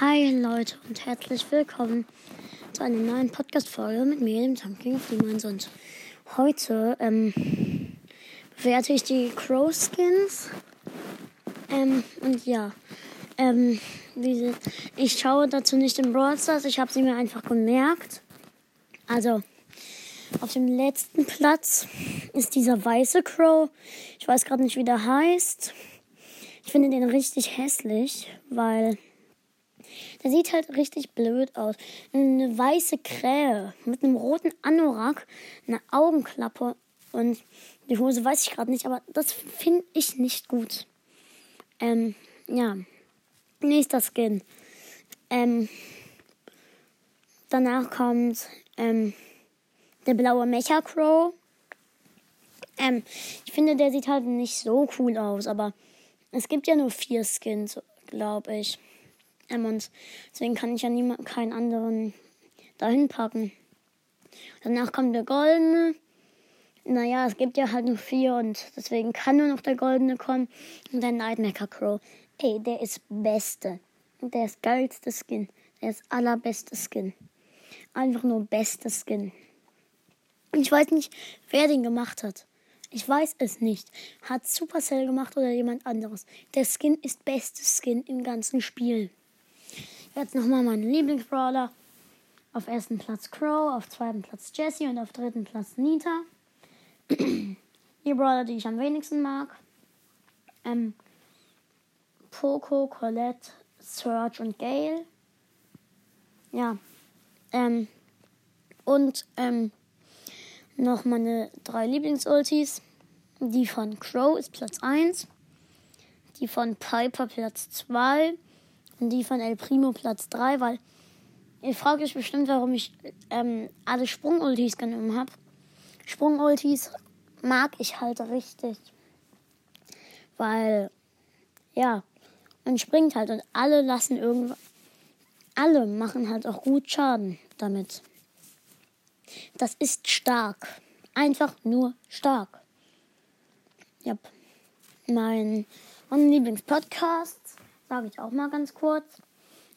Hi Leute und herzlich willkommen zu einer neuen Podcast-Folge mit mir, dem Something of Demons. Und heute ähm, bewerte ich die Crow Skins. Ähm, und ja, ähm, diese, ich schaue dazu nicht im Brawl Stars, ich habe sie mir einfach gemerkt. Also, auf dem letzten Platz ist dieser weiße Crow. Ich weiß gerade nicht, wie der heißt. Ich finde den richtig hässlich, weil der sieht halt richtig blöd aus. Eine weiße Krähe mit einem roten Anorak, eine Augenklappe und die Hose weiß ich gerade nicht, aber das finde ich nicht gut. Ähm, ja. Nächster Skin. Ähm, danach kommt ähm, der blaue Mecha Crow. Ähm, ich finde, der sieht halt nicht so cool aus, aber es gibt ja nur vier Skins, glaube ich. Und deswegen kann ich ja niemand, keinen anderen dahin packen. Danach kommt der goldene. Naja, es gibt ja halt nur vier und deswegen kann nur noch der goldene kommen. Und der Nightmaker Crow. Ey, der ist beste. Der ist geilste Skin. Der ist allerbeste Skin. Einfach nur beste Skin. Ich weiß nicht, wer den gemacht hat. Ich weiß es nicht. Hat Supercell gemacht oder jemand anderes. Der Skin ist beste Skin im ganzen Spiel. Jetzt nochmal meine Lieblingsbrawler. Auf ersten Platz Crow, auf zweiten Platz Jesse und auf dritten Platz Nita. die Brawler, die ich am wenigsten mag. Ähm, Poco, Colette, Serge und Gale. Ja. Ähm, und ähm, noch meine drei Lieblingsultis. Die von Crow ist Platz 1. Die von Piper Platz 2. Und die von El Primo Platz 3, weil ihr fragt euch bestimmt, warum ich ähm, alle Sprungultis genommen habe. Sprungultis mag ich halt richtig. Weil, ja, man springt halt und alle lassen irgendwas. Alle machen halt auch gut Schaden damit. Das ist stark. Einfach nur stark. Ja. Mein, mein Lieblingspodcast, sage ich auch mal ganz kurz.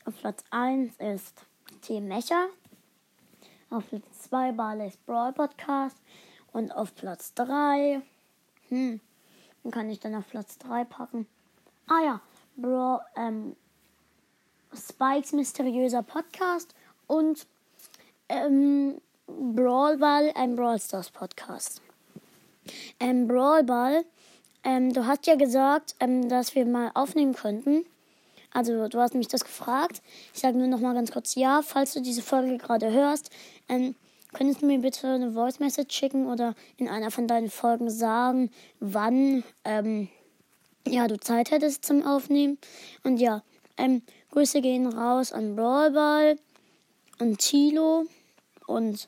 Auf Platz 1 ist Team Mecha. Auf Platz 2 Barley's Brawl Podcast. Und auf Platz 3, hm, den kann ich dann auf Platz 3 packen. Ah ja, Brawl, ähm, Spikes mysteriöser Podcast und ähm, Brawl Ball, ein Brawl Stars Podcast. Ähm, Brawl Ball, ähm, du hast ja gesagt, ähm, dass wir mal aufnehmen könnten. Also du hast mich das gefragt. Ich sage nur noch mal ganz kurz ja, falls du diese Folge gerade hörst, ähm, könntest du mir bitte eine Voice Message schicken oder in einer von deinen Folgen sagen, wann ähm, ja du Zeit hättest zum Aufnehmen. Und ja, ähm, Grüße gehen raus an Brawl Ball und Tilo und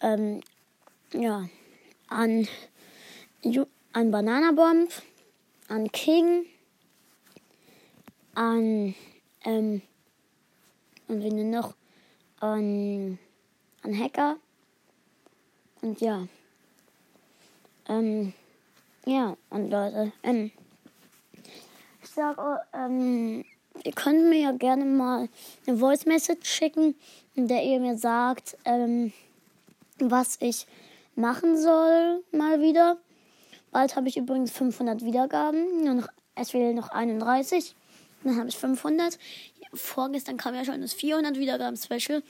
ähm, ja, an, an Bananabomb, an King, an, ähm, und wen noch? An, an Hacker. Und ja. Ähm, ja, und Leute, ähm, ich sage, ähm, ihr könnt mir ja gerne mal eine Voice Message schicken, in der ihr mir sagt, ähm, was ich machen soll, mal wieder. Bald habe ich übrigens 500 Wiedergaben. Nur noch, es fehlen noch 31. Dann habe ich 500. Vorgestern kam ja schon das 400 Wiedergaben-Special.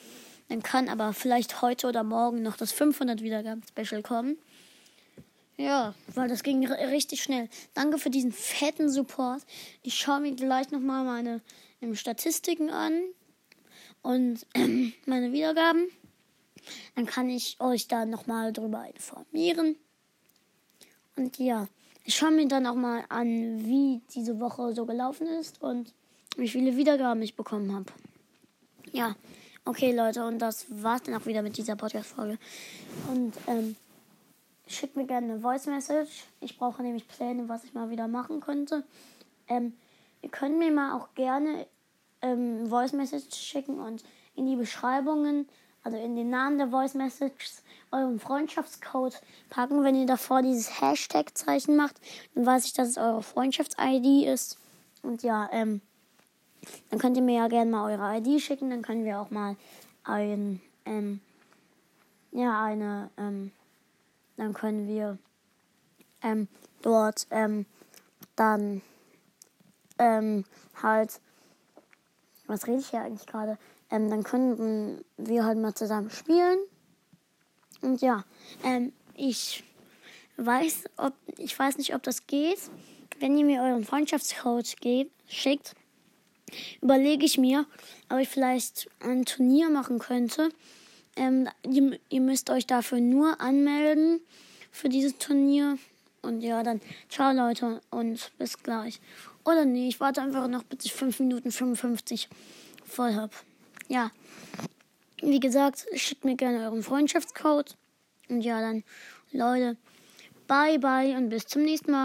Dann kann aber vielleicht heute oder morgen noch das 500 Wiedergaben-Special kommen. Ja, weil das ging richtig schnell. Danke für diesen fetten Support. Ich schaue mir gleich nochmal meine ähm, Statistiken an und äh, meine Wiedergaben. Dann kann ich euch da nochmal drüber informieren. Und ja, ich schaue mir dann auch mal an, wie diese Woche so gelaufen ist und wie viele Wiedergaben ich bekommen habe. Ja, okay Leute, und das war's dann auch wieder mit dieser Podcast-Folge. Und ähm, schickt mir gerne eine Voice Message. Ich brauche nämlich Pläne, was ich mal wieder machen könnte. Ähm, ihr könnt mir mal auch gerne ähm, Voice Message schicken und in die Beschreibungen, also in den Namen der Voice Messages, euren Freundschaftscode packen. Wenn ihr davor dieses Hashtag-Zeichen macht, dann weiß ich, dass es eure Freundschafts-ID ist. Und ja, ähm, dann könnt ihr mir ja gerne mal eure ID schicken. Dann können wir auch mal ein, ähm, ja, eine, ähm, dann können wir ähm, dort ähm, dann ähm, halt, was rede ich hier eigentlich gerade? Ähm, dann könnten wir halt mal zusammen spielen. Und ja, ähm, ich weiß, ob ich weiß nicht, ob das geht. Wenn ihr mir euren Freundschaftscode geht, schickt, überlege ich mir, ob ich vielleicht ein Turnier machen könnte. Ähm, ihr, ihr müsst euch dafür nur anmelden für dieses Turnier. Und ja, dann ciao Leute und bis gleich. Oder nee, ich warte einfach noch, bis ich 5 Minuten 55 voll habe. Ja, wie gesagt, schickt mir gerne euren Freundschaftscode. Und ja, dann Leute, bye bye und bis zum nächsten Mal.